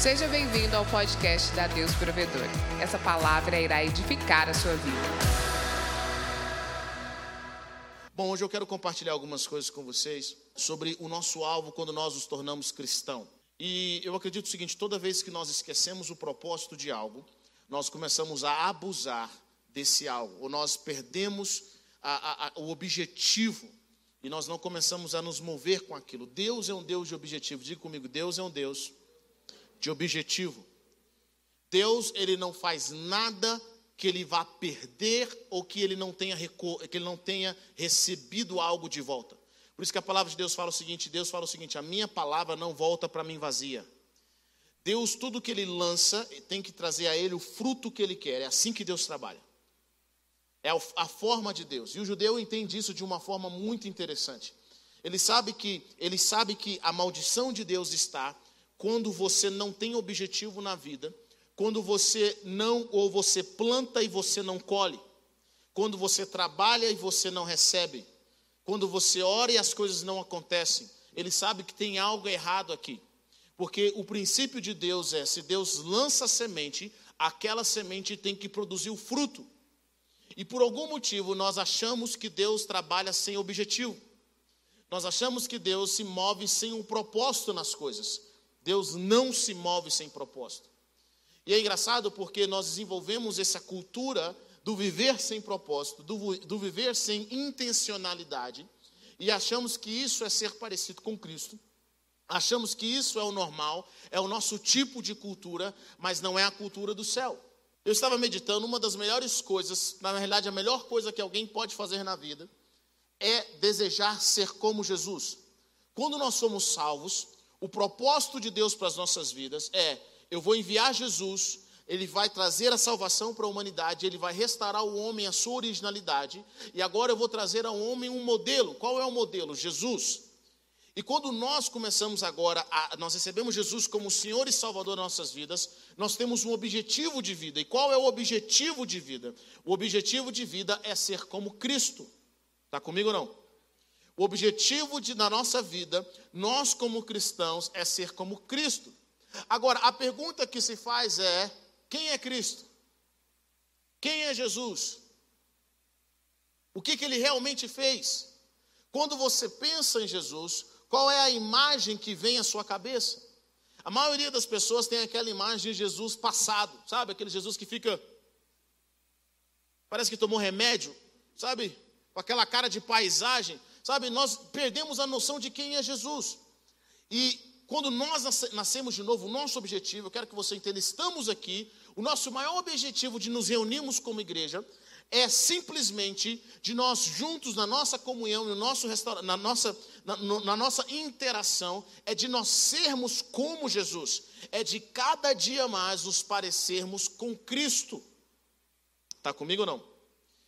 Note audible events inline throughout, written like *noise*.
Seja bem-vindo ao podcast da Deus Provedor. Essa palavra irá edificar a sua vida. Bom, hoje eu quero compartilhar algumas coisas com vocês sobre o nosso alvo quando nós nos tornamos cristão. E eu acredito o seguinte: toda vez que nós esquecemos o propósito de algo, nós começamos a abusar desse algo, ou nós perdemos a, a, a, o objetivo e nós não começamos a nos mover com aquilo. Deus é um Deus de objetivo. Diga comigo: Deus é um Deus de objetivo. Deus, ele não faz nada que ele vá perder ou que ele não tenha que ele não tenha recebido algo de volta. Por isso que a palavra de Deus fala o seguinte, Deus fala o seguinte: a minha palavra não volta para mim vazia. Deus, tudo que ele lança, tem que trazer a ele o fruto que ele quer. É assim que Deus trabalha. É a forma de Deus. E o judeu entende isso de uma forma muito interessante. Ele sabe que ele sabe que a maldição de Deus está quando você não tem objetivo na vida, quando você não ou você planta e você não colhe, quando você trabalha e você não recebe, quando você ora e as coisas não acontecem. Ele sabe que tem algo errado aqui. Porque o princípio de Deus é: se Deus lança semente, aquela semente tem que produzir o fruto. E por algum motivo nós achamos que Deus trabalha sem objetivo. Nós achamos que Deus se move sem um propósito nas coisas. Deus não se move sem propósito. E é engraçado porque nós desenvolvemos essa cultura do viver sem propósito, do, do viver sem intencionalidade, e achamos que isso é ser parecido com Cristo. Achamos que isso é o normal, é o nosso tipo de cultura, mas não é a cultura do céu. Eu estava meditando, uma das melhores coisas, na realidade, a melhor coisa que alguém pode fazer na vida é desejar ser como Jesus. Quando nós somos salvos, o propósito de Deus para as nossas vidas é: eu vou enviar Jesus, ele vai trazer a salvação para a humanidade, ele vai restaurar o homem à sua originalidade, e agora eu vou trazer ao homem um modelo. Qual é o modelo? Jesus. E quando nós começamos agora, a, nós recebemos Jesus como Senhor e Salvador das nossas vidas, nós temos um objetivo de vida. E qual é o objetivo de vida? O objetivo de vida é ser como Cristo. Está comigo ou não? O objetivo de, na nossa vida, nós como cristãos, é ser como Cristo. Agora, a pergunta que se faz é: quem é Cristo? Quem é Jesus? O que, que ele realmente fez? Quando você pensa em Jesus, qual é a imagem que vem à sua cabeça? A maioria das pessoas tem aquela imagem de Jesus passado, sabe? Aquele Jesus que fica. Parece que tomou remédio, sabe? Com aquela cara de paisagem. Sabe, nós perdemos a noção de quem é Jesus. E quando nós nascemos de novo, o nosso objetivo, eu quero que você entenda, estamos aqui, o nosso maior objetivo de nos reunirmos como igreja é simplesmente de nós juntos na nossa comunhão, no nosso na nossa, na, na nossa interação, é de nós sermos como Jesus, é de cada dia mais nos parecermos com Cristo. Está comigo ou não?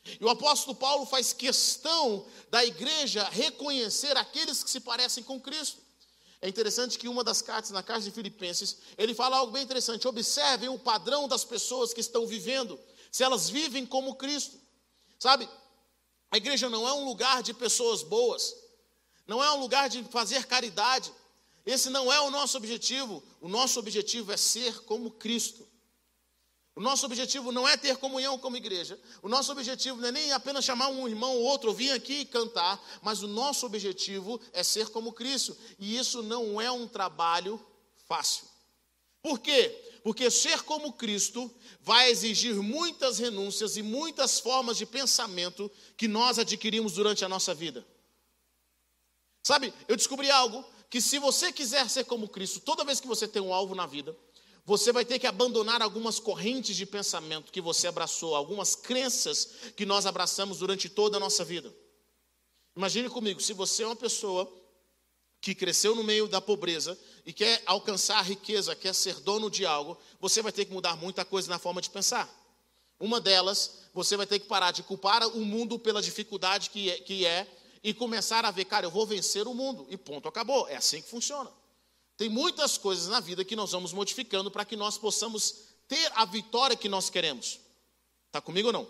E o apóstolo Paulo faz questão da igreja reconhecer aqueles que se parecem com Cristo. É interessante que uma das cartas, na carta de Filipenses, ele fala algo bem interessante. Observem o padrão das pessoas que estão vivendo, se elas vivem como Cristo. Sabe, a igreja não é um lugar de pessoas boas, não é um lugar de fazer caridade. Esse não é o nosso objetivo. O nosso objetivo é ser como Cristo. O nosso objetivo não é ter comunhão como igreja. O nosso objetivo não é nem apenas chamar um irmão ou outro, vir aqui e cantar, mas o nosso objetivo é ser como Cristo. E isso não é um trabalho fácil. Por quê? Porque ser como Cristo vai exigir muitas renúncias e muitas formas de pensamento que nós adquirimos durante a nossa vida. Sabe, eu descobri algo que se você quiser ser como Cristo, toda vez que você tem um alvo na vida, você vai ter que abandonar algumas correntes de pensamento que você abraçou, algumas crenças que nós abraçamos durante toda a nossa vida. Imagine comigo, se você é uma pessoa que cresceu no meio da pobreza e quer alcançar a riqueza, quer ser dono de algo, você vai ter que mudar muita coisa na forma de pensar. Uma delas, você vai ter que parar de culpar o mundo pela dificuldade que é, que é e começar a ver, cara, eu vou vencer o mundo. E ponto, acabou. É assim que funciona. Tem muitas coisas na vida que nós vamos modificando para que nós possamos ter a vitória que nós queremos. Está comigo ou não?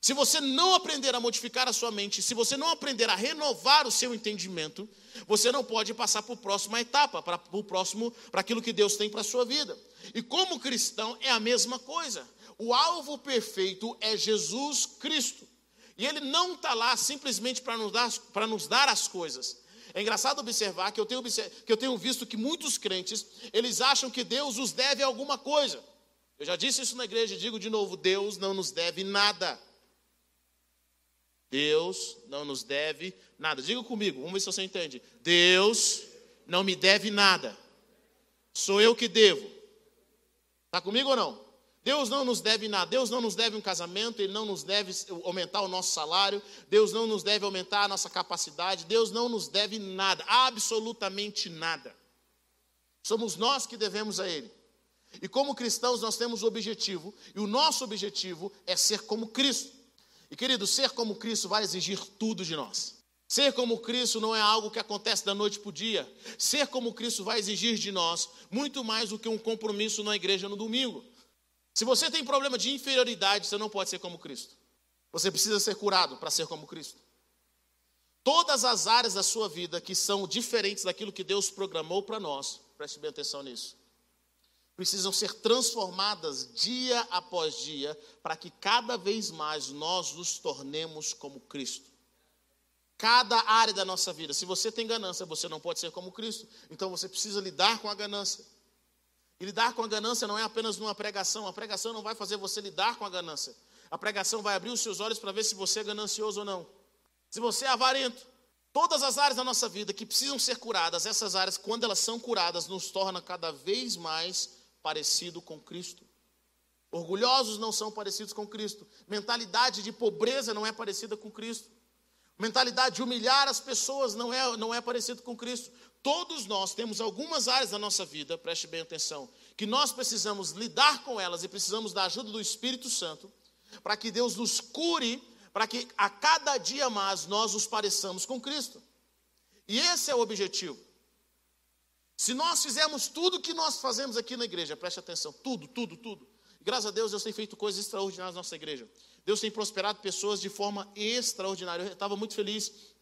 Se você não aprender a modificar a sua mente, se você não aprender a renovar o seu entendimento, você não pode passar para a próxima etapa, para o próximo, para aquilo que Deus tem para a sua vida. E como cristão é a mesma coisa. O alvo perfeito é Jesus Cristo. E ele não está lá simplesmente para nos, dar, para nos dar as coisas. É engraçado observar que eu, tenho, que eu tenho visto que muitos crentes, eles acham que Deus os deve alguma coisa. Eu já disse isso na igreja digo de novo: Deus não nos deve nada. Deus não nos deve nada. Diga comigo, vamos ver se você entende. Deus não me deve nada. Sou eu que devo. Está comigo ou não? Deus não nos deve nada. Deus não nos deve um casamento, Ele não nos deve aumentar o nosso salário, Deus não nos deve aumentar a nossa capacidade, Deus não nos deve nada, absolutamente nada. Somos nós que devemos a Ele. E como cristãos, nós temos o objetivo, e o nosso objetivo é ser como Cristo. E querido, ser como Cristo vai exigir tudo de nós. Ser como Cristo não é algo que acontece da noite para o dia. Ser como Cristo vai exigir de nós muito mais do que um compromisso na igreja no domingo. Se você tem problema de inferioridade, você não pode ser como Cristo. Você precisa ser curado para ser como Cristo. Todas as áreas da sua vida que são diferentes daquilo que Deus programou para nós, preste bem atenção nisso precisam ser transformadas dia após dia, para que cada vez mais nós nos tornemos como Cristo. Cada área da nossa vida, se você tem ganância, você não pode ser como Cristo, então você precisa lidar com a ganância. E lidar com a ganância não é apenas numa pregação, a pregação não vai fazer você lidar com a ganância. A pregação vai abrir os seus olhos para ver se você é ganancioso ou não. Se você é avarento, todas as áreas da nossa vida que precisam ser curadas, essas áreas, quando elas são curadas, nos torna cada vez mais parecido com Cristo. Orgulhosos não são parecidos com Cristo. Mentalidade de pobreza não é parecida com Cristo. Mentalidade de humilhar as pessoas não é, não é parecido com Cristo. Todos nós temos algumas áreas da nossa vida, preste bem atenção, que nós precisamos lidar com elas e precisamos da ajuda do Espírito Santo para que Deus nos cure, para que a cada dia mais nós nos pareçamos com Cristo. E esse é o objetivo. Se nós fizermos tudo que nós fazemos aqui na igreja, preste atenção, tudo, tudo, tudo. Graças a Deus, Deus tem feito coisas extraordinárias na nossa igreja. Deus tem prosperado pessoas de forma extraordinária. Eu estava muito feliz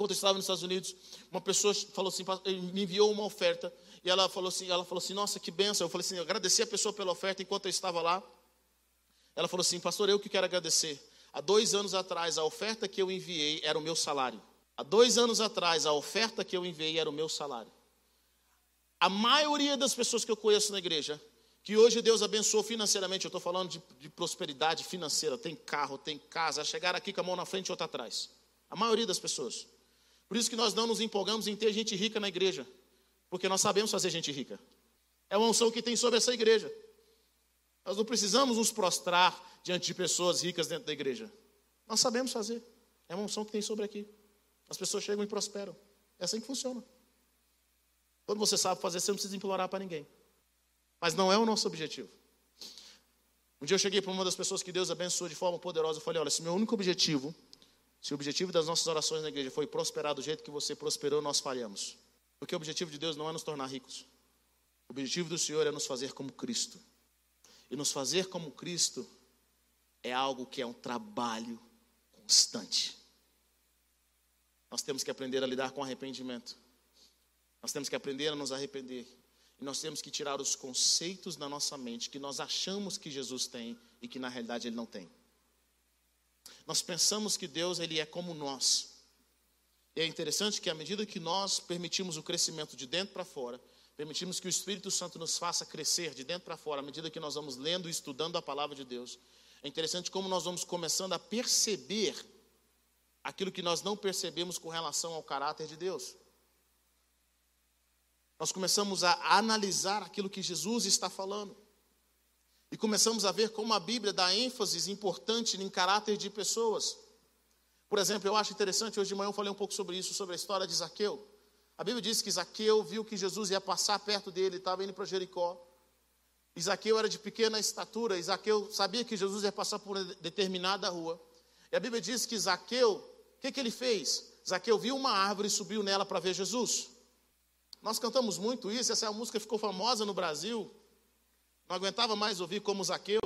quando eu estava nos Estados Unidos. Uma pessoa falou assim, me enviou uma oferta e ela falou assim, ela falou assim, nossa, que benção. Eu falei assim, eu agradeci a pessoa pela oferta enquanto eu estava lá. Ela falou assim, pastor, eu que quero agradecer. Há dois anos atrás, a oferta que eu enviei era o meu salário. Há dois anos atrás, a oferta que eu enviei era o meu salário. A maioria das pessoas que eu conheço na igreja, que hoje Deus abençoou financeiramente, eu estou falando de, de, prosperidade financeira, tem carro, tem casa, chegar aqui com a mão na frente e outra atrás. A maioria das pessoas. Por isso que nós não nos empolgamos em ter gente rica na igreja, porque nós sabemos fazer gente rica. É uma unção que tem sobre essa igreja. Nós não precisamos nos prostrar diante de pessoas ricas dentro da igreja. Nós sabemos fazer. É uma unção que tem sobre aqui. As pessoas chegam e prosperam. É assim que funciona. Quando você sabe fazer, você não precisa implorar para ninguém. Mas não é o nosso objetivo. Um dia eu cheguei para uma das pessoas que Deus abençoou de forma poderosa. Eu falei: Olha, se meu único objetivo, se o objetivo das nossas orações na igreja foi prosperar do jeito que você prosperou, nós falhamos. Porque o objetivo de Deus não é nos tornar ricos. O objetivo do Senhor é nos fazer como Cristo. E nos fazer como Cristo é algo que é um trabalho constante. Nós temos que aprender a lidar com arrependimento. Nós temos que aprender a nos arrepender. E nós temos que tirar os conceitos da nossa mente que nós achamos que Jesus tem e que na realidade ele não tem. Nós pensamos que Deus ele é como nós. E é interessante que à medida que nós permitimos o crescimento de dentro para fora, permitimos que o Espírito Santo nos faça crescer de dentro para fora, à medida que nós vamos lendo e estudando a palavra de Deus, é interessante como nós vamos começando a perceber aquilo que nós não percebemos com relação ao caráter de Deus nós começamos a analisar aquilo que Jesus está falando. E começamos a ver como a Bíblia dá ênfase importante em caráter de pessoas. Por exemplo, eu acho interessante, hoje de manhã eu falei um pouco sobre isso, sobre a história de Zaqueu. A Bíblia diz que Zaqueu viu que Jesus ia passar perto dele, estava indo para Jericó. Zaqueu era de pequena estatura, Zaqueu sabia que Jesus ia passar por determinada rua. E a Bíblia diz que Zaqueu, o que, que ele fez? Zaqueu viu uma árvore e subiu nela para ver Jesus. Nós cantamos muito isso, essa música ficou famosa no Brasil. Não aguentava mais ouvir como Zaqueu.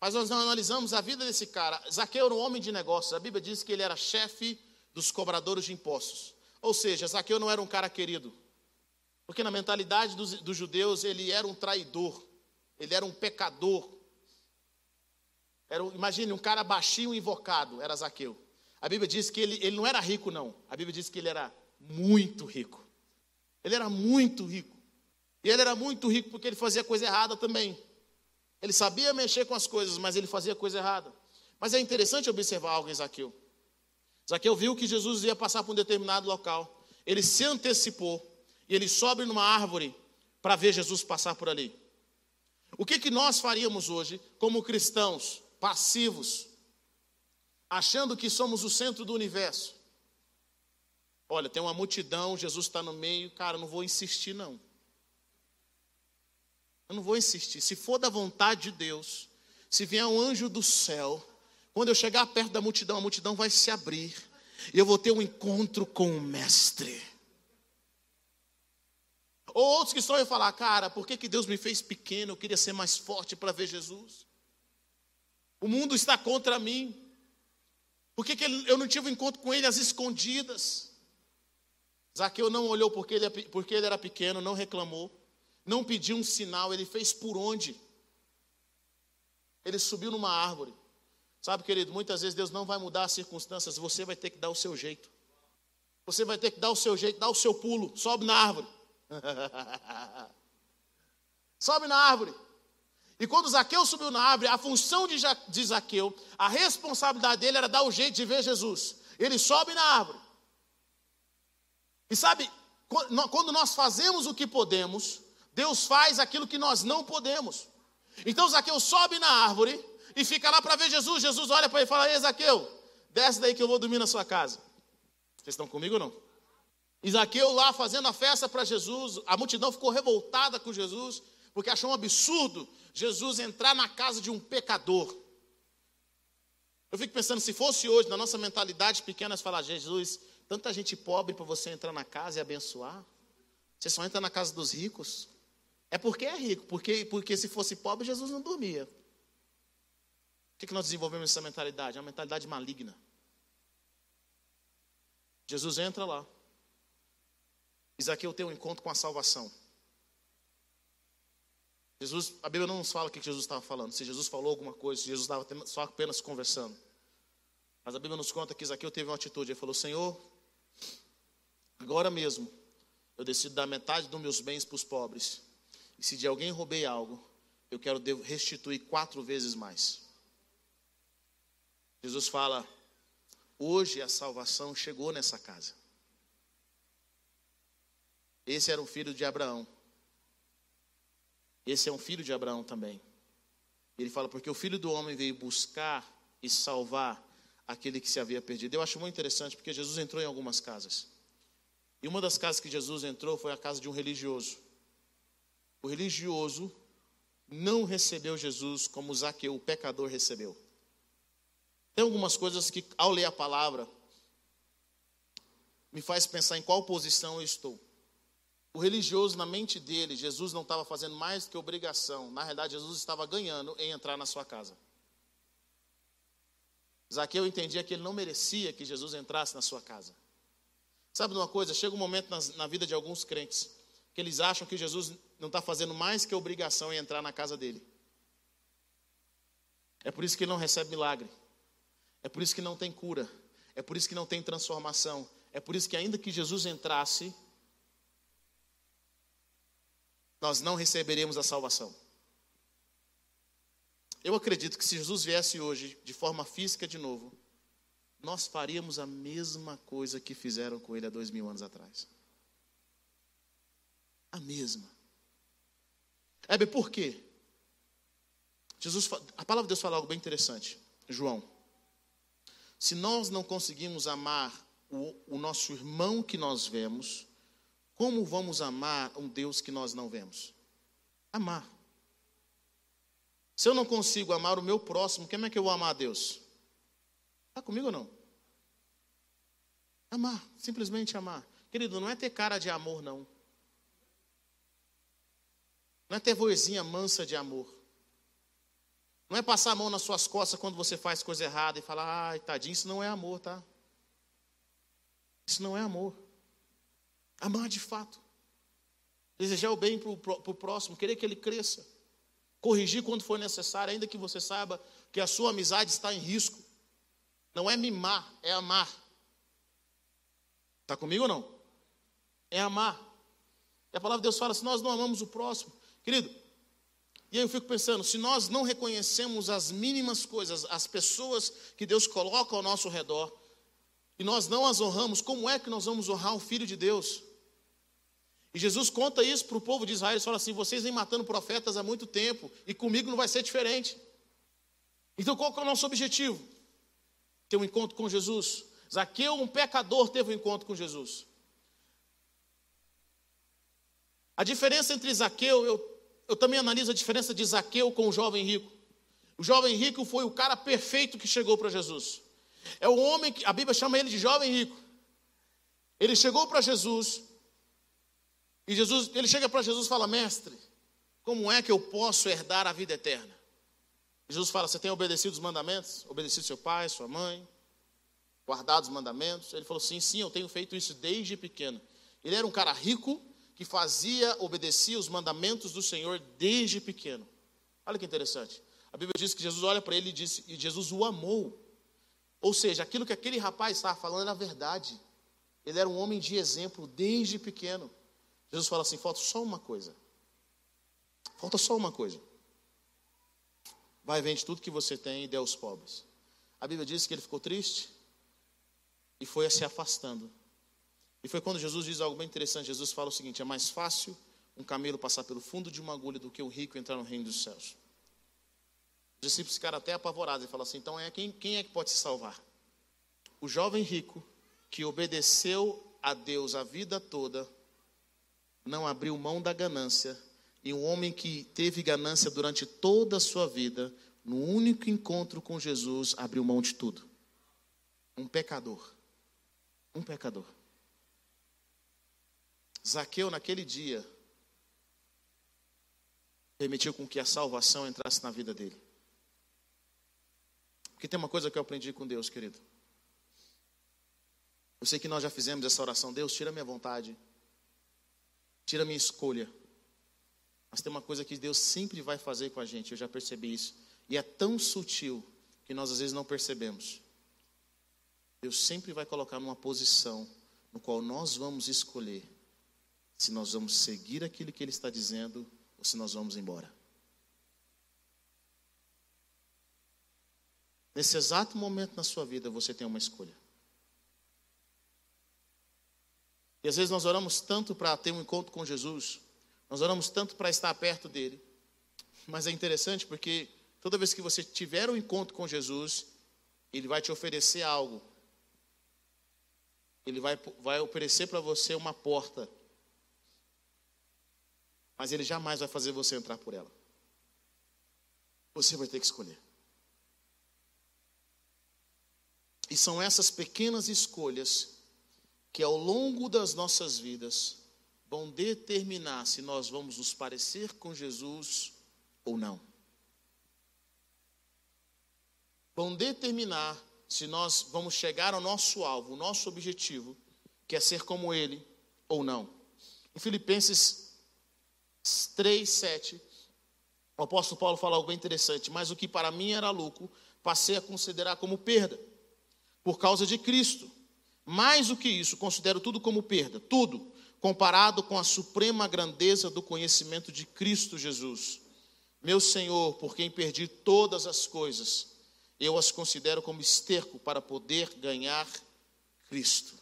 Mas nós analisamos a vida desse cara. Zaqueu era um homem de negócios. A Bíblia diz que ele era chefe dos cobradores de impostos. Ou seja, Zaqueu não era um cara querido. Porque na mentalidade dos, dos judeus ele era um traidor, ele era um pecador. Era, imagine um cara baixinho invocado, era Zaqueu. A Bíblia diz que ele, ele não era rico, não. A Bíblia diz que ele era muito rico. Ele era muito rico. E ele era muito rico porque ele fazia coisa errada também. Ele sabia mexer com as coisas, mas ele fazia coisa errada. Mas é interessante observar algo em Zaqueu. Zaqueu viu que Jesus ia passar por um determinado local. Ele se antecipou e ele sobe numa árvore para ver Jesus passar por ali. O que, que nós faríamos hoje, como cristãos passivos, achando que somos o centro do universo? Olha, tem uma multidão, Jesus está no meio, cara, não vou insistir, não. Eu não vou insistir. Se for da vontade de Deus, se vier um anjo do céu, quando eu chegar perto da multidão, a multidão vai se abrir e eu vou ter um encontro com o Mestre. Ou outros que estão aí falar, cara, por que, que Deus me fez pequeno? Eu queria ser mais forte para ver Jesus. O mundo está contra mim. Por que, que eu não tive um encontro com ele às escondidas? Zaqueu não olhou porque ele, porque ele era pequeno, não reclamou, não pediu um sinal, ele fez por onde? Ele subiu numa árvore. Sabe, querido, muitas vezes Deus não vai mudar as circunstâncias, você vai ter que dar o seu jeito. Você vai ter que dar o seu jeito, dar o seu pulo, sobe na árvore. *laughs* sobe na árvore. E quando Zaqueu subiu na árvore, a função de, de Zaqueu, a responsabilidade dele era dar o jeito de ver Jesus. Ele sobe na árvore. E sabe, quando nós fazemos o que podemos, Deus faz aquilo que nós não podemos. Então Zaqueu sobe na árvore e fica lá para ver Jesus. Jesus olha para ele e fala: Ei, Zaqueu, desce daí que eu vou dormir na sua casa. Vocês estão comigo ou não? Isaqueu lá fazendo a festa para Jesus, a multidão ficou revoltada com Jesus, porque achou um absurdo Jesus entrar na casa de um pecador. Eu fico pensando, se fosse hoje, na nossa mentalidade pequena, falar, Jesus, tanta gente pobre para você entrar na casa e abençoar. Você só entra na casa dos ricos. É porque é rico, porque, porque se fosse pobre, Jesus não dormia. O que, que nós desenvolvemos essa mentalidade? É uma mentalidade maligna. Jesus entra lá. Isaqueu tem um encontro com a salvação. Jesus, a Bíblia não nos fala o que Jesus estava falando, se Jesus falou alguma coisa, se Jesus estava só apenas conversando. Mas a Bíblia nos conta que Isaqueu teve uma atitude, ele falou: Senhor, agora mesmo eu decido dar metade dos meus bens para os pobres. E se de alguém roubei algo, eu quero restituir quatro vezes mais. Jesus fala: hoje a salvação chegou nessa casa. Esse era um filho de Abraão. Esse é um filho de Abraão também. Ele fala, porque o filho do homem veio buscar e salvar aquele que se havia perdido. Eu acho muito interessante, porque Jesus entrou em algumas casas. E uma das casas que Jesus entrou foi a casa de um religioso. O religioso não recebeu Jesus como Zaqueu, o pecador, recebeu. Tem algumas coisas que, ao ler a palavra, me faz pensar em qual posição eu estou. O religioso, na mente dele, Jesus não estava fazendo mais do que obrigação. Na realidade, Jesus estava ganhando em entrar na sua casa. Zaqueu entendia que ele não merecia que Jesus entrasse na sua casa. Sabe de uma coisa? Chega um momento na, na vida de alguns crentes que eles acham que Jesus não está fazendo mais que obrigação em entrar na casa dele. É por isso que ele não recebe milagre. É por isso que não tem cura. É por isso que não tem transformação. É por isso que, ainda que Jesus entrasse, nós não receberemos a salvação. Eu acredito que se Jesus viesse hoje de forma física de novo, nós faríamos a mesma coisa que fizeram com ele há dois mil anos atrás. Mesma. É, por quê? Jesus, a palavra de Deus fala algo bem interessante. João, se nós não conseguimos amar o, o nosso irmão que nós vemos, como vamos amar um Deus que nós não vemos? Amar. Se eu não consigo amar o meu próximo, como é que eu vou amar a Deus? Está comigo ou não? Amar, simplesmente amar. Querido, não é ter cara de amor, não. Não é ter vozinha mansa de amor. Não é passar a mão nas suas costas quando você faz coisa errada e falar, ai, tadinho, isso não é amor, tá? Isso não é amor. Amar de fato. Desejar o bem para o próximo, querer que ele cresça. Corrigir quando for necessário, ainda que você saiba que a sua amizade está em risco. Não é mimar, é amar. Está comigo ou não? É amar. E a palavra de Deus fala: se nós não amamos o próximo, querido, e aí eu fico pensando, se nós não reconhecemos as mínimas coisas, as pessoas que Deus coloca ao nosso redor, e nós não as honramos, como é que nós vamos honrar o Filho de Deus? E Jesus conta isso para o povo de Israel, ele fala assim, vocês vêm matando profetas há muito tempo, e comigo não vai ser diferente. Então qual é o nosso objetivo? Ter um encontro com Jesus. Zaqueu, um pecador, teve um encontro com Jesus. A diferença entre Zaqueu, eu eu também analiso a diferença de Zaqueu com o jovem rico. O jovem rico foi o cara perfeito que chegou para Jesus. É o homem que a Bíblia chama ele de jovem rico. Ele chegou para Jesus e Jesus, ele chega para Jesus e fala: "Mestre, como é que eu posso herdar a vida eterna?" Jesus fala: "Você tem obedecido os mandamentos? Obedecido seu pai, sua mãe? Guardado os mandamentos?" Ele falou: "Sim, sim, eu tenho feito isso desde pequeno." Ele era um cara rico, que fazia, obedecia os mandamentos do Senhor desde pequeno. Olha que interessante. A Bíblia diz que Jesus olha para ele e disse, e Jesus o amou. Ou seja, aquilo que aquele rapaz estava falando era verdade. Ele era um homem de exemplo desde pequeno. Jesus fala assim: falta só uma coisa. Falta só uma coisa. Vai, vende tudo que você tem e dê aos pobres. A Bíblia diz que ele ficou triste e foi se afastando. E foi quando Jesus diz algo bem interessante. Jesus fala o seguinte: é mais fácil um camelo passar pelo fundo de uma agulha do que o rico entrar no reino dos céus. Os discípulos ficaram até apavorados e falam assim: então é quem, quem é que pode se salvar? O jovem rico que obedeceu a Deus a vida toda, não abriu mão da ganância, e um homem que teve ganância durante toda a sua vida, no único encontro com Jesus, abriu mão de tudo. Um pecador. Um pecador. Zaqueu, naquele dia, permitiu com que a salvação entrasse na vida dele. Porque tem uma coisa que eu aprendi com Deus, querido. Eu sei que nós já fizemos essa oração. Deus, tira minha vontade. Tira minha escolha. Mas tem uma coisa que Deus sempre vai fazer com a gente. Eu já percebi isso. E é tão sutil que nós às vezes não percebemos. Deus sempre vai colocar numa posição no qual nós vamos escolher se nós vamos seguir aquilo que Ele está dizendo ou se nós vamos embora. Nesse exato momento na sua vida, você tem uma escolha. E às vezes nós oramos tanto para ter um encontro com Jesus, nós oramos tanto para estar perto dele, mas é interessante porque toda vez que você tiver um encontro com Jesus, ele vai te oferecer algo. Ele vai, vai oferecer para você uma porta mas ele jamais vai fazer você entrar por ela. Você vai ter que escolher. E são essas pequenas escolhas que ao longo das nossas vidas vão determinar se nós vamos nos parecer com Jesus ou não. Vão determinar se nós vamos chegar ao nosso alvo, o nosso objetivo, que é ser como Ele ou não. Em Filipenses 3, 7, o apóstolo Paulo fala algo bem interessante. Mas o que para mim era lucro, passei a considerar como perda, por causa de Cristo. Mais do que isso, considero tudo como perda, tudo, comparado com a suprema grandeza do conhecimento de Cristo Jesus. Meu Senhor, por quem perdi todas as coisas, eu as considero como esterco para poder ganhar Cristo.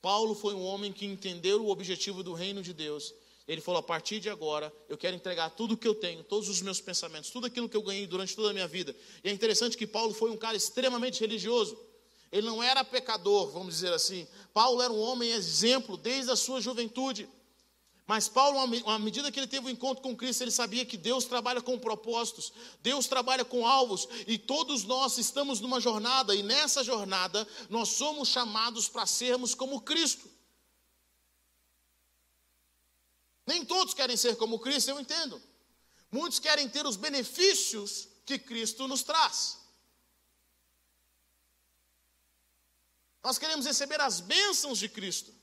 Paulo foi um homem que entendeu o objetivo do reino de Deus. Ele falou: a partir de agora, eu quero entregar tudo o que eu tenho, todos os meus pensamentos, tudo aquilo que eu ganhei durante toda a minha vida. E é interessante que Paulo foi um cara extremamente religioso. Ele não era pecador, vamos dizer assim. Paulo era um homem exemplo desde a sua juventude. Mas Paulo, à medida que ele teve o um encontro com Cristo, ele sabia que Deus trabalha com propósitos, Deus trabalha com alvos, e todos nós estamos numa jornada, e nessa jornada nós somos chamados para sermos como Cristo. Nem todos querem ser como Cristo, eu entendo. Muitos querem ter os benefícios que Cristo nos traz. Nós queremos receber as bênçãos de Cristo.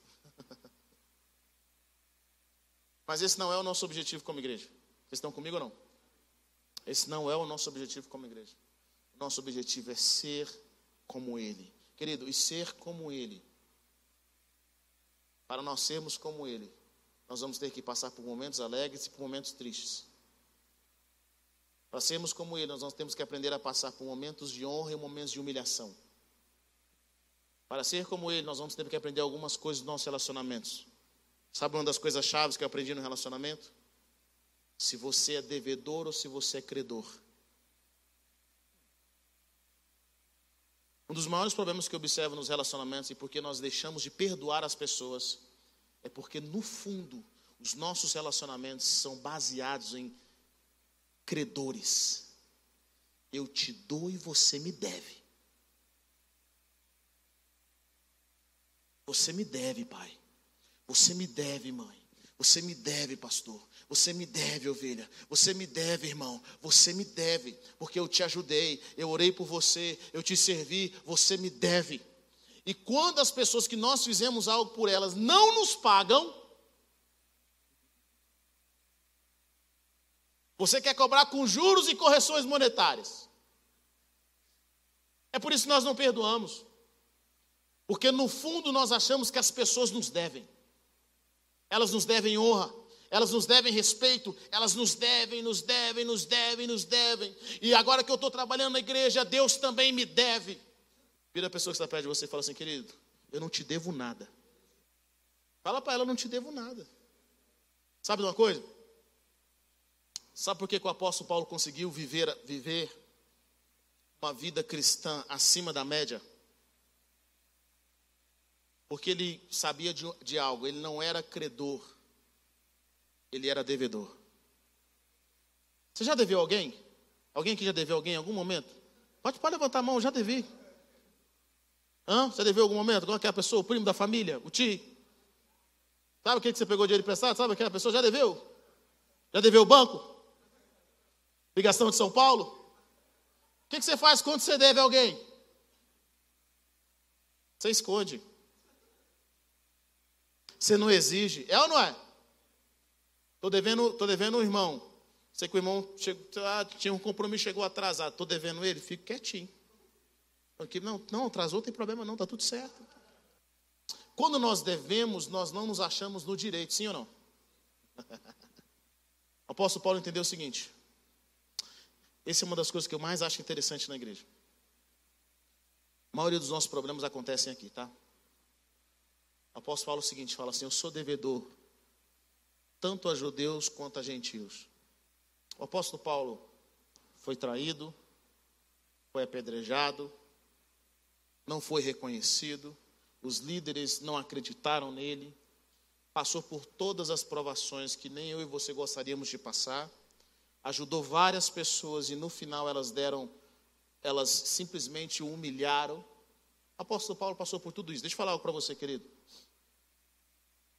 Mas esse não é o nosso objetivo como igreja. Vocês estão comigo ou não? Esse não é o nosso objetivo como igreja. O nosso objetivo é ser como Ele. Querido, e ser como Ele. Para nós sermos como Ele, nós vamos ter que passar por momentos alegres e por momentos tristes. Para sermos como Ele, nós temos que aprender a passar por momentos de honra e momentos de humilhação. Para ser como Ele, nós vamos ter que aprender algumas coisas dos nossos relacionamentos. Sabe uma das coisas chaves que eu aprendi no relacionamento? Se você é devedor ou se você é credor. Um dos maiores problemas que eu observo nos relacionamentos e porque nós deixamos de perdoar as pessoas é porque, no fundo, os nossos relacionamentos são baseados em credores. Eu te dou e você me deve. Você me deve, pai. Você me deve, mãe. Você me deve, pastor. Você me deve, ovelha. Você me deve, irmão. Você me deve, porque eu te ajudei, eu orei por você, eu te servi. Você me deve. E quando as pessoas que nós fizemos algo por elas não nos pagam, você quer cobrar com juros e correções monetárias. É por isso que nós não perdoamos. Porque no fundo nós achamos que as pessoas nos devem. Elas nos devem honra, elas nos devem respeito, elas nos devem, nos devem, nos devem, nos devem. E agora que eu estou trabalhando na igreja, Deus também me deve. Vira a pessoa que está perto de você e fala assim, querido, eu não te devo nada. Fala para ela, eu não te devo nada. Sabe de uma coisa? Sabe por que, que o apóstolo Paulo conseguiu viver, viver uma vida cristã acima da média? Porque ele sabia de, de algo, ele não era credor, ele era devedor. Você já deveu alguém? Alguém que já deveu alguém em algum momento? Pode, pode levantar a mão, já devi. Hã? Você deveu em algum momento? Qual é a pessoa? O primo da família? O tio? Sabe o que você pegou dinheiro emprestado? Sabe aquela pessoa? Já deveu? Já deveu o banco? Ligação de São Paulo? O que você faz quando você deve a alguém? Você esconde. Você não exige. É ou não é? Estou devendo, tô devendo um irmão. Sei que o irmão chegou, ah, tinha um compromisso, chegou atrasado. Estou devendo ele, fico quietinho. Porque, não, não, atrasou, não tem problema não, está tudo certo. Quando nós devemos, nós não nos achamos no direito, sim ou não? O *laughs* apóstolo Paulo entendeu o seguinte. Essa é uma das coisas que eu mais acho interessante na igreja. A maioria dos nossos problemas acontecem aqui, tá? Apóstolo fala o seguinte: fala assim, eu sou devedor, tanto a judeus quanto a gentios. O apóstolo Paulo foi traído, foi apedrejado, não foi reconhecido, os líderes não acreditaram nele, passou por todas as provações que nem eu e você gostaríamos de passar, ajudou várias pessoas e no final elas deram, elas simplesmente o humilharam. O apóstolo Paulo passou por tudo isso. Deixa eu falar algo para você, querido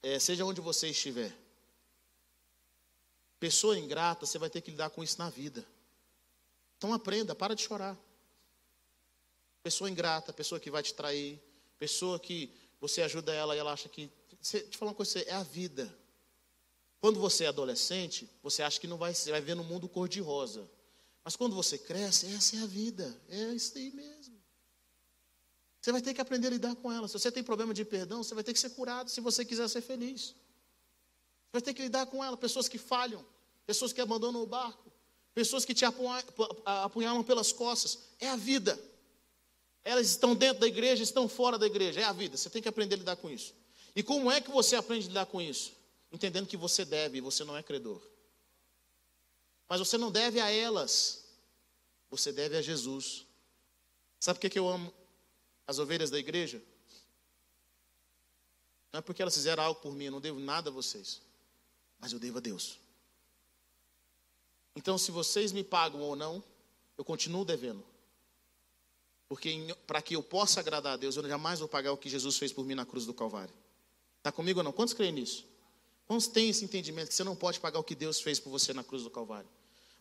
é, seja onde você estiver. Pessoa ingrata, você vai ter que lidar com isso na vida. Então aprenda, para de chorar. Pessoa ingrata, pessoa que vai te trair, pessoa que você ajuda ela e ela acha que. Você, te falar uma coisa, é a vida. Quando você é adolescente, você acha que não vai, vai ver no mundo cor-de-rosa. Mas quando você cresce, essa é a vida. É isso aí mesmo. Você vai ter que aprender a lidar com ela. Se você tem problema de perdão, você vai ter que ser curado se você quiser ser feliz. Você vai ter que lidar com ela. Pessoas que falham, pessoas que abandonam o barco, pessoas que te apunhalam pelas costas. É a vida. Elas estão dentro da igreja, estão fora da igreja. É a vida. Você tem que aprender a lidar com isso. E como é que você aprende a lidar com isso? Entendendo que você deve você não é credor. Mas você não deve a elas, você deve a Jesus. Sabe por que eu amo as ovelhas da igreja, não é porque elas fizeram algo por mim, eu não devo nada a vocês, mas eu devo a Deus. Então, se vocês me pagam ou não, eu continuo devendo. Porque para que eu possa agradar a Deus, eu jamais vou pagar o que Jesus fez por mim na cruz do Calvário. Está comigo ou não? Quantos creem nisso? Quantos têm esse entendimento que você não pode pagar o que Deus fez por você na cruz do Calvário?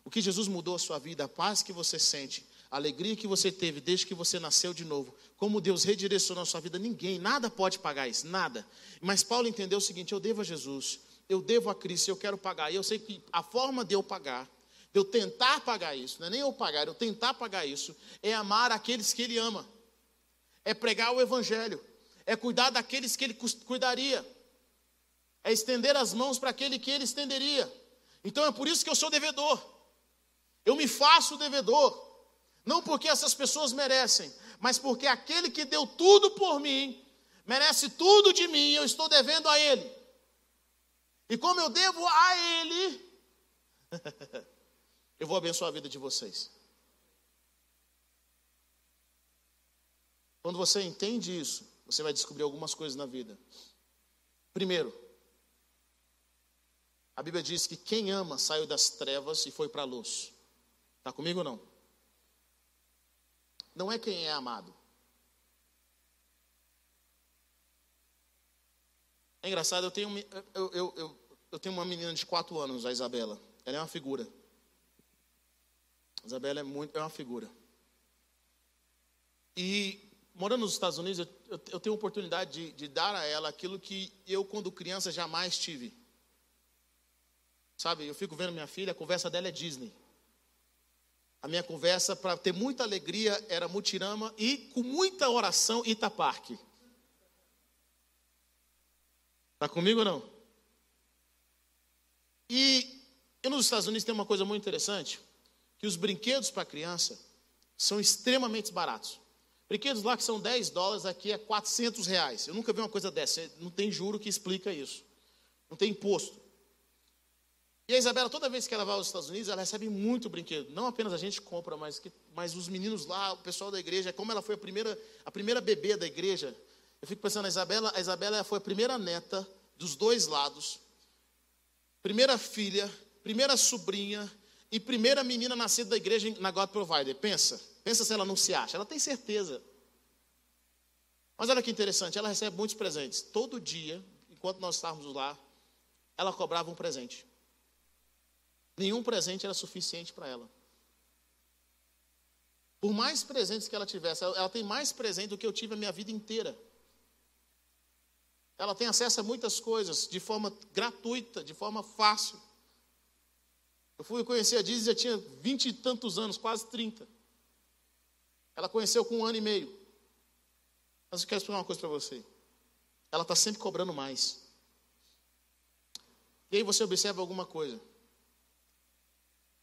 o que Jesus mudou a sua vida, a paz que você sente, a alegria que você teve desde que você nasceu de novo, como Deus redirecionou a sua vida, ninguém, nada pode pagar isso, nada. Mas Paulo entendeu o seguinte: eu devo a Jesus, eu devo a Cristo, eu quero pagar. E eu sei que a forma de eu pagar, de eu tentar pagar isso, não é nem eu pagar, eu tentar pagar isso, é amar aqueles que Ele ama, é pregar o Evangelho, é cuidar daqueles que Ele cuidaria, é estender as mãos para aquele que Ele estenderia. Então é por isso que eu sou devedor. Eu me faço devedor, não porque essas pessoas merecem, mas porque aquele que deu tudo por mim, merece tudo de mim, eu estou devendo a ele. E como eu devo a ele, *laughs* eu vou abençoar a vida de vocês. Quando você entende isso, você vai descobrir algumas coisas na vida. Primeiro, a Bíblia diz que quem ama saiu das trevas e foi para a luz. Está comigo ou não? Não é quem é amado. É engraçado, eu tenho, eu, eu, eu, eu tenho uma menina de 4 anos, a Isabela. Ela é uma figura. Isabela é, muito, é uma figura. E morando nos Estados Unidos, eu, eu tenho a oportunidade de, de dar a ela aquilo que eu, quando criança, jamais tive. Sabe, eu fico vendo minha filha, a conversa dela é Disney. A minha conversa, para ter muita alegria, era Mutirama e com muita oração Itaparque. Está comigo ou não? E eu nos Estados Unidos tem uma coisa muito interessante, que os brinquedos para criança são extremamente baratos. Brinquedos lá que são 10 dólares, aqui é 400 reais. Eu nunca vi uma coisa dessa, não tem juro que explica isso. Não tem imposto. E a Isabela, toda vez que ela vai aos Estados Unidos, ela recebe muito brinquedo. Não apenas a gente compra, mas, que, mas os meninos lá, o pessoal da igreja, como ela foi a primeira, a primeira bebê da igreja, eu fico pensando, a Isabela, a Isabela foi a primeira neta dos dois lados, primeira filha, primeira sobrinha e primeira menina nascida da igreja na God Provider. Pensa, pensa se ela não se acha, ela tem certeza. Mas olha que interessante, ela recebe muitos presentes. Todo dia, enquanto nós estávamos lá, ela cobrava um presente. Nenhum presente era suficiente para ela. Por mais presentes que ela tivesse, ela tem mais presente do que eu tive a minha vida inteira. Ela tem acesso a muitas coisas de forma gratuita, de forma fácil. Eu fui conhecer a Disney, já tinha vinte e tantos anos, quase trinta. Ela conheceu com um ano e meio. Mas eu quero explicar uma coisa para você. Ela está sempre cobrando mais. E aí você observa alguma coisa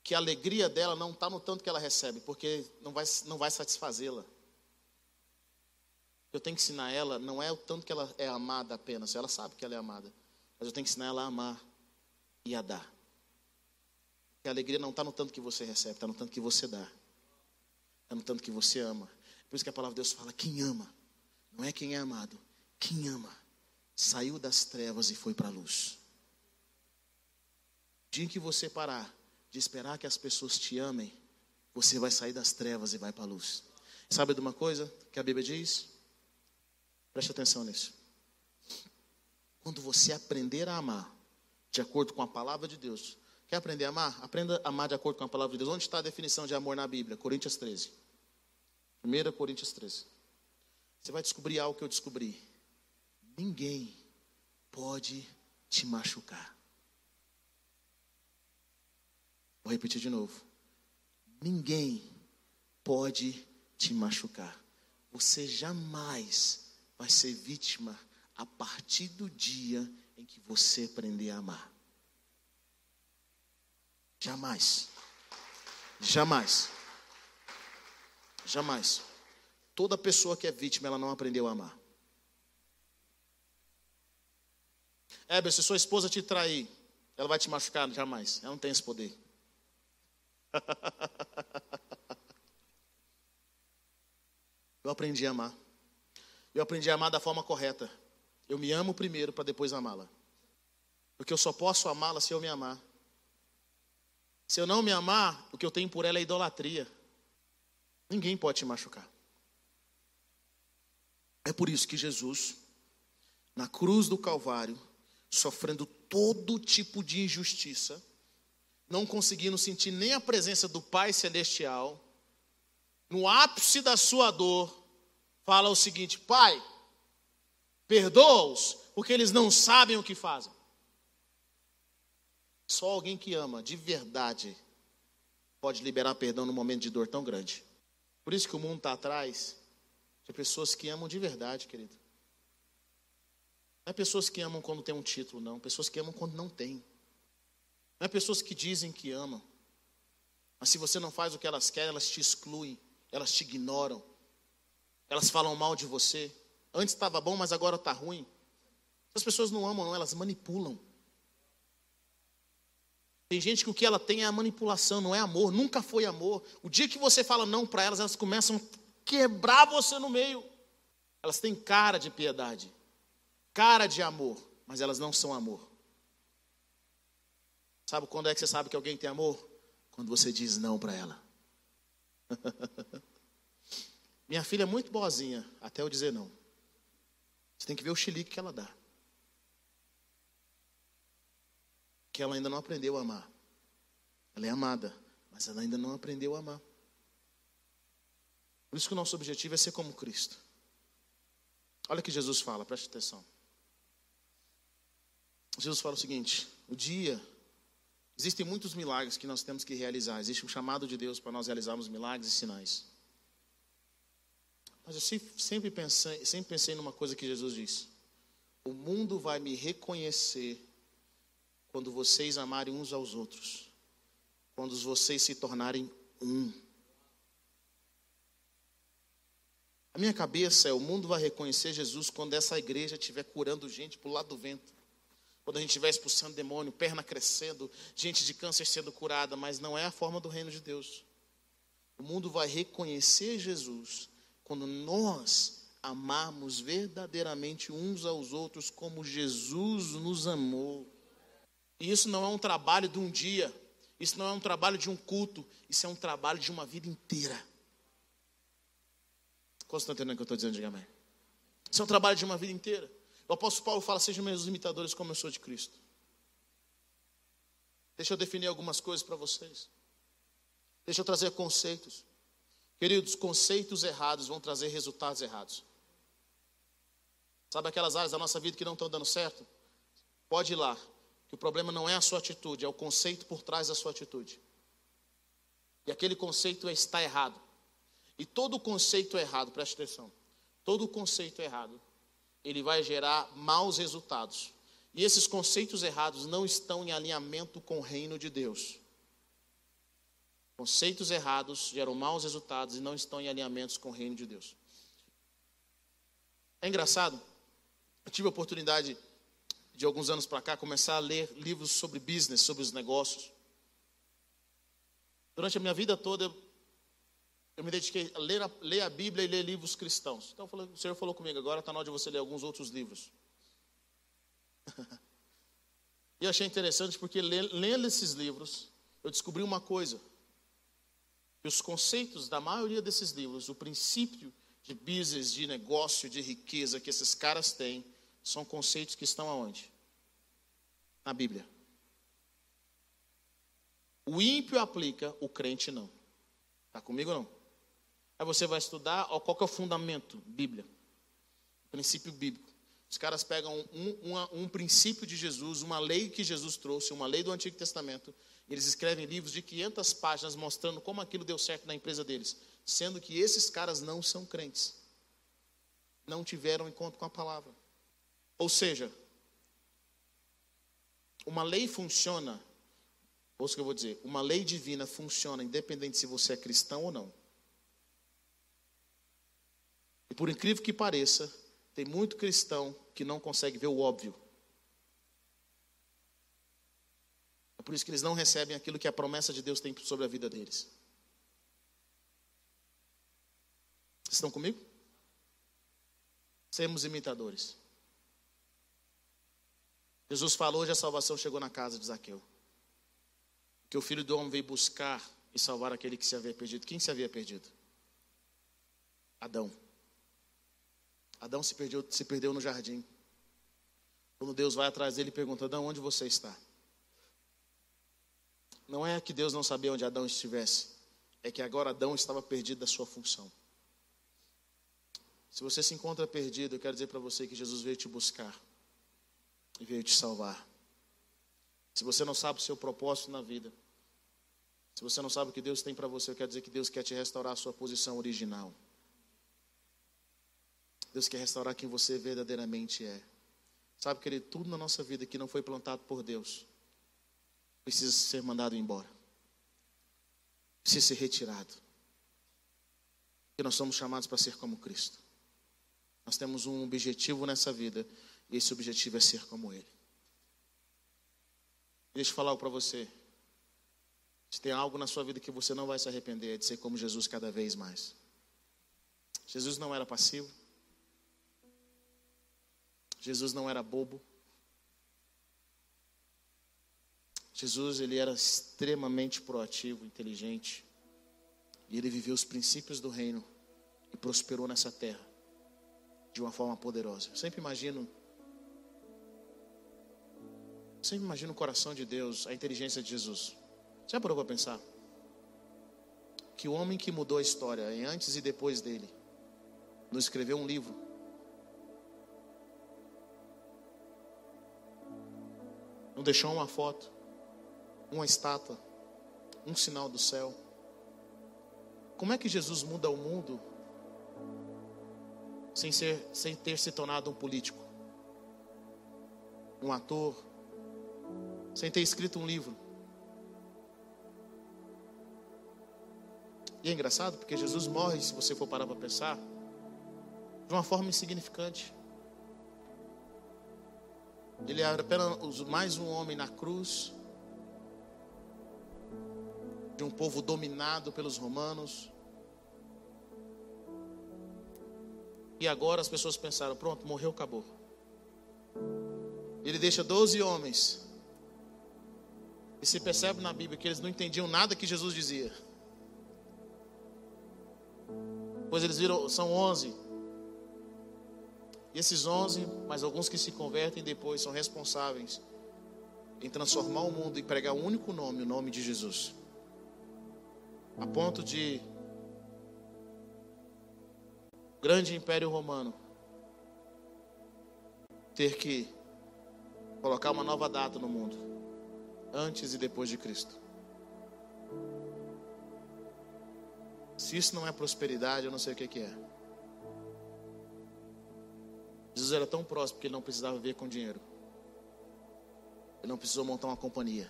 que a alegria dela não está no tanto que ela recebe, porque não vai, não vai satisfazê-la. Eu tenho que ensinar ela, não é o tanto que ela é amada apenas, ela sabe que ela é amada, mas eu tenho que ensinar ela a amar e a dar. Porque a alegria não está no tanto que você recebe, está no tanto que você dá, está no tanto que você ama. Por isso que a palavra de Deus fala: quem ama, não é quem é amado, quem ama, saiu das trevas e foi para a luz. O dia em que você parar de esperar que as pessoas te amem, você vai sair das trevas e vai para a luz. Sabe de uma coisa que a Bíblia diz? Preste atenção nisso. Quando você aprender a amar de acordo com a palavra de Deus, quer aprender a amar? Aprenda a amar de acordo com a palavra de Deus. Onde está a definição de amor na Bíblia? Coríntios 13. 1 Coríntios 13. Você vai descobrir algo que eu descobri. Ninguém pode te machucar. Vou repetir de novo. Ninguém pode te machucar. Você jamais vai ser vítima a partir do dia em que você aprender a amar. Jamais. Jamais. Jamais. Toda pessoa que é vítima, ela não aprendeu a amar. Éber, se sua esposa te trair, ela vai te machucar? Jamais. Ela não tem esse poder. *laughs* Eu aprendi a amar. Eu aprendi a amar da forma correta. Eu me amo primeiro para depois amá-la. Porque eu só posso amá-la se eu me amar. Se eu não me amar, o que eu tenho por ela é idolatria. Ninguém pode te machucar. É por isso que Jesus, na cruz do Calvário, sofrendo todo tipo de injustiça, não conseguindo sentir nem a presença do Pai Celestial, no ápice da sua dor, fala o seguinte: Pai, perdoa-os, porque eles não sabem o que fazem. Só alguém que ama de verdade pode liberar perdão num momento de dor tão grande. Por isso que o mundo está atrás de pessoas que amam de verdade, querido. Não é pessoas que amam quando tem um título, não. Pessoas que amam quando não tem. Não é pessoas que dizem que amam. Mas se você não faz o que elas querem, elas te excluem, elas te ignoram, elas falam mal de você. Antes estava bom, mas agora está ruim. As pessoas não amam, não, elas manipulam. Tem gente que o que ela tem é a manipulação, não é amor, nunca foi amor. O dia que você fala não para elas, elas começam a quebrar você no meio. Elas têm cara de piedade, cara de amor, mas elas não são amor. Sabe quando é que você sabe que alguém tem amor? Quando você diz não para ela. *laughs* Minha filha é muito boazinha, até eu dizer não. Você tem que ver o xilique que ela dá. que ela ainda não aprendeu a amar. Ela é amada, mas ela ainda não aprendeu a amar. Por isso que o nosso objetivo é ser como Cristo. Olha o que Jesus fala, preste atenção. Jesus fala o seguinte: o dia, existem muitos milagres que nós temos que realizar, existe um chamado de Deus para nós realizarmos milagres e sinais. Mas eu sempre pensei, sempre pensei numa coisa que Jesus disse: o mundo vai me reconhecer quando vocês amarem uns aos outros, quando vocês se tornarem um. A minha cabeça é: o mundo vai reconhecer Jesus quando essa igreja estiver curando gente para o lado do vento. Quando a gente estiver expulsando demônio, perna crescendo, gente de câncer sendo curada, mas não é a forma do reino de Deus. O mundo vai reconhecer Jesus quando nós amarmos verdadeiramente uns aos outros como Jesus nos amou. E isso não é um trabalho de um dia, isso não é um trabalho de um culto, isso é um trabalho de uma vida inteira. Entendendo o que eu estou dizendo? Diga amém. Isso é um trabalho de uma vida inteira. O apóstolo Paulo fala: sejam meus imitadores como eu sou de Cristo. Deixa eu definir algumas coisas para vocês. Deixa eu trazer conceitos. Queridos, conceitos errados vão trazer resultados errados. Sabe aquelas áreas da nossa vida que não estão dando certo? Pode ir lá, que o problema não é a sua atitude, é o conceito por trás da sua atitude. E aquele conceito está errado. E todo conceito errado, preste atenção, todo conceito errado, ele vai gerar maus resultados. E esses conceitos errados não estão em alinhamento com o reino de Deus. Conceitos errados geram maus resultados e não estão em alinhamentos com o reino de Deus. É engraçado, eu tive a oportunidade de alguns anos para cá, começar a ler livros sobre business, sobre os negócios. Durante a minha vida toda, eu me dediquei a ler a, ler a Bíblia e ler livros cristãos. Então, falei, o Senhor falou comigo, agora está na hora de você ler alguns outros livros. *laughs* e eu achei interessante porque, lendo esses livros, eu descobri uma coisa. Que os conceitos da maioria desses livros, o princípio de business, de negócio, de riqueza que esses caras têm, são conceitos que estão aonde? Na Bíblia. O ímpio aplica, o crente não. Está comigo não? Aí você vai estudar ó, qual que é o fundamento? Bíblia. Princípio bíblico. Os caras pegam um, um princípio de Jesus, uma lei que Jesus trouxe, uma lei do Antigo Testamento, eles escrevem livros de 500 páginas mostrando como aquilo deu certo na empresa deles, sendo que esses caras não são crentes. Não tiveram encontro com a palavra. Ou seja, uma lei funciona, ouça o que eu vou dizer, uma lei divina funciona independente se você é cristão ou não. E por incrível que pareça, tem muito cristão que não consegue ver o óbvio. É por isso que eles não recebem aquilo que a promessa de Deus tem sobre a vida deles. Vocês estão comigo? Sermos imitadores. Jesus falou, hoje a salvação chegou na casa de Zaqueu. Que o filho do homem veio buscar e salvar aquele que se havia perdido. Quem se havia perdido? Adão. Adão se perdeu, se perdeu no jardim. Quando Deus vai atrás dele e pergunta: Adão, onde você está? não é que Deus não sabia onde Adão estivesse, é que agora Adão estava perdido da sua função. Se você se encontra perdido, eu quero dizer para você que Jesus veio te buscar e veio te salvar. Se você não sabe o seu propósito na vida, se você não sabe o que Deus tem para você, eu quero dizer que Deus quer te restaurar a sua posição original. Deus quer restaurar quem você verdadeiramente é. Sabe, querido, tudo na nossa vida que não foi plantado por Deus precisa ser mandado embora. Precisa ser retirado. Porque nós somos chamados para ser como Cristo. Nós temos um objetivo nessa vida, e esse objetivo é ser como Ele. Deixa eu falar para você. Se tem algo na sua vida que você não vai se arrepender, é de ser como Jesus cada vez mais. Jesus não era passivo. Jesus não era bobo. Jesus ele era extremamente proativo, inteligente. E ele viveu os princípios do reino e prosperou nessa terra de uma forma poderosa. Eu sempre imagino sempre imagino o coração de Deus, a inteligência de Jesus. Já parou para pensar? Que o homem que mudou a história, em antes e depois dele, nos escreveu um livro Deixou uma foto, uma estátua, um sinal do céu. Como é que Jesus muda o mundo sem, ser, sem ter se tornado um político, um ator, sem ter escrito um livro? E é engraçado porque Jesus morre, se você for parar para pensar, de uma forma insignificante. Ele era apenas mais um homem na cruz, de um povo dominado pelos romanos. E agora as pessoas pensaram: pronto, morreu, acabou. Ele deixa 12 homens. E se percebe na Bíblia que eles não entendiam nada que Jesus dizia. Pois eles viram, são 11. E esses onze, mais alguns que se convertem depois, são responsáveis em transformar o mundo e pregar um único nome, o nome de Jesus. A ponto de o grande império romano ter que colocar uma nova data no mundo, antes e depois de Cristo. Se isso não é prosperidade, eu não sei o que é. Jesus era tão próximo que ele não precisava ver com dinheiro. Ele não precisou montar uma companhia.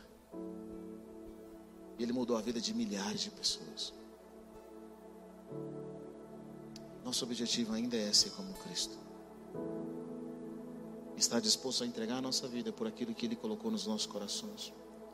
E ele mudou a vida de milhares de pessoas. Nosso objetivo ainda é ser como Cristo. Estar disposto a entregar a nossa vida por aquilo que Ele colocou nos nossos corações.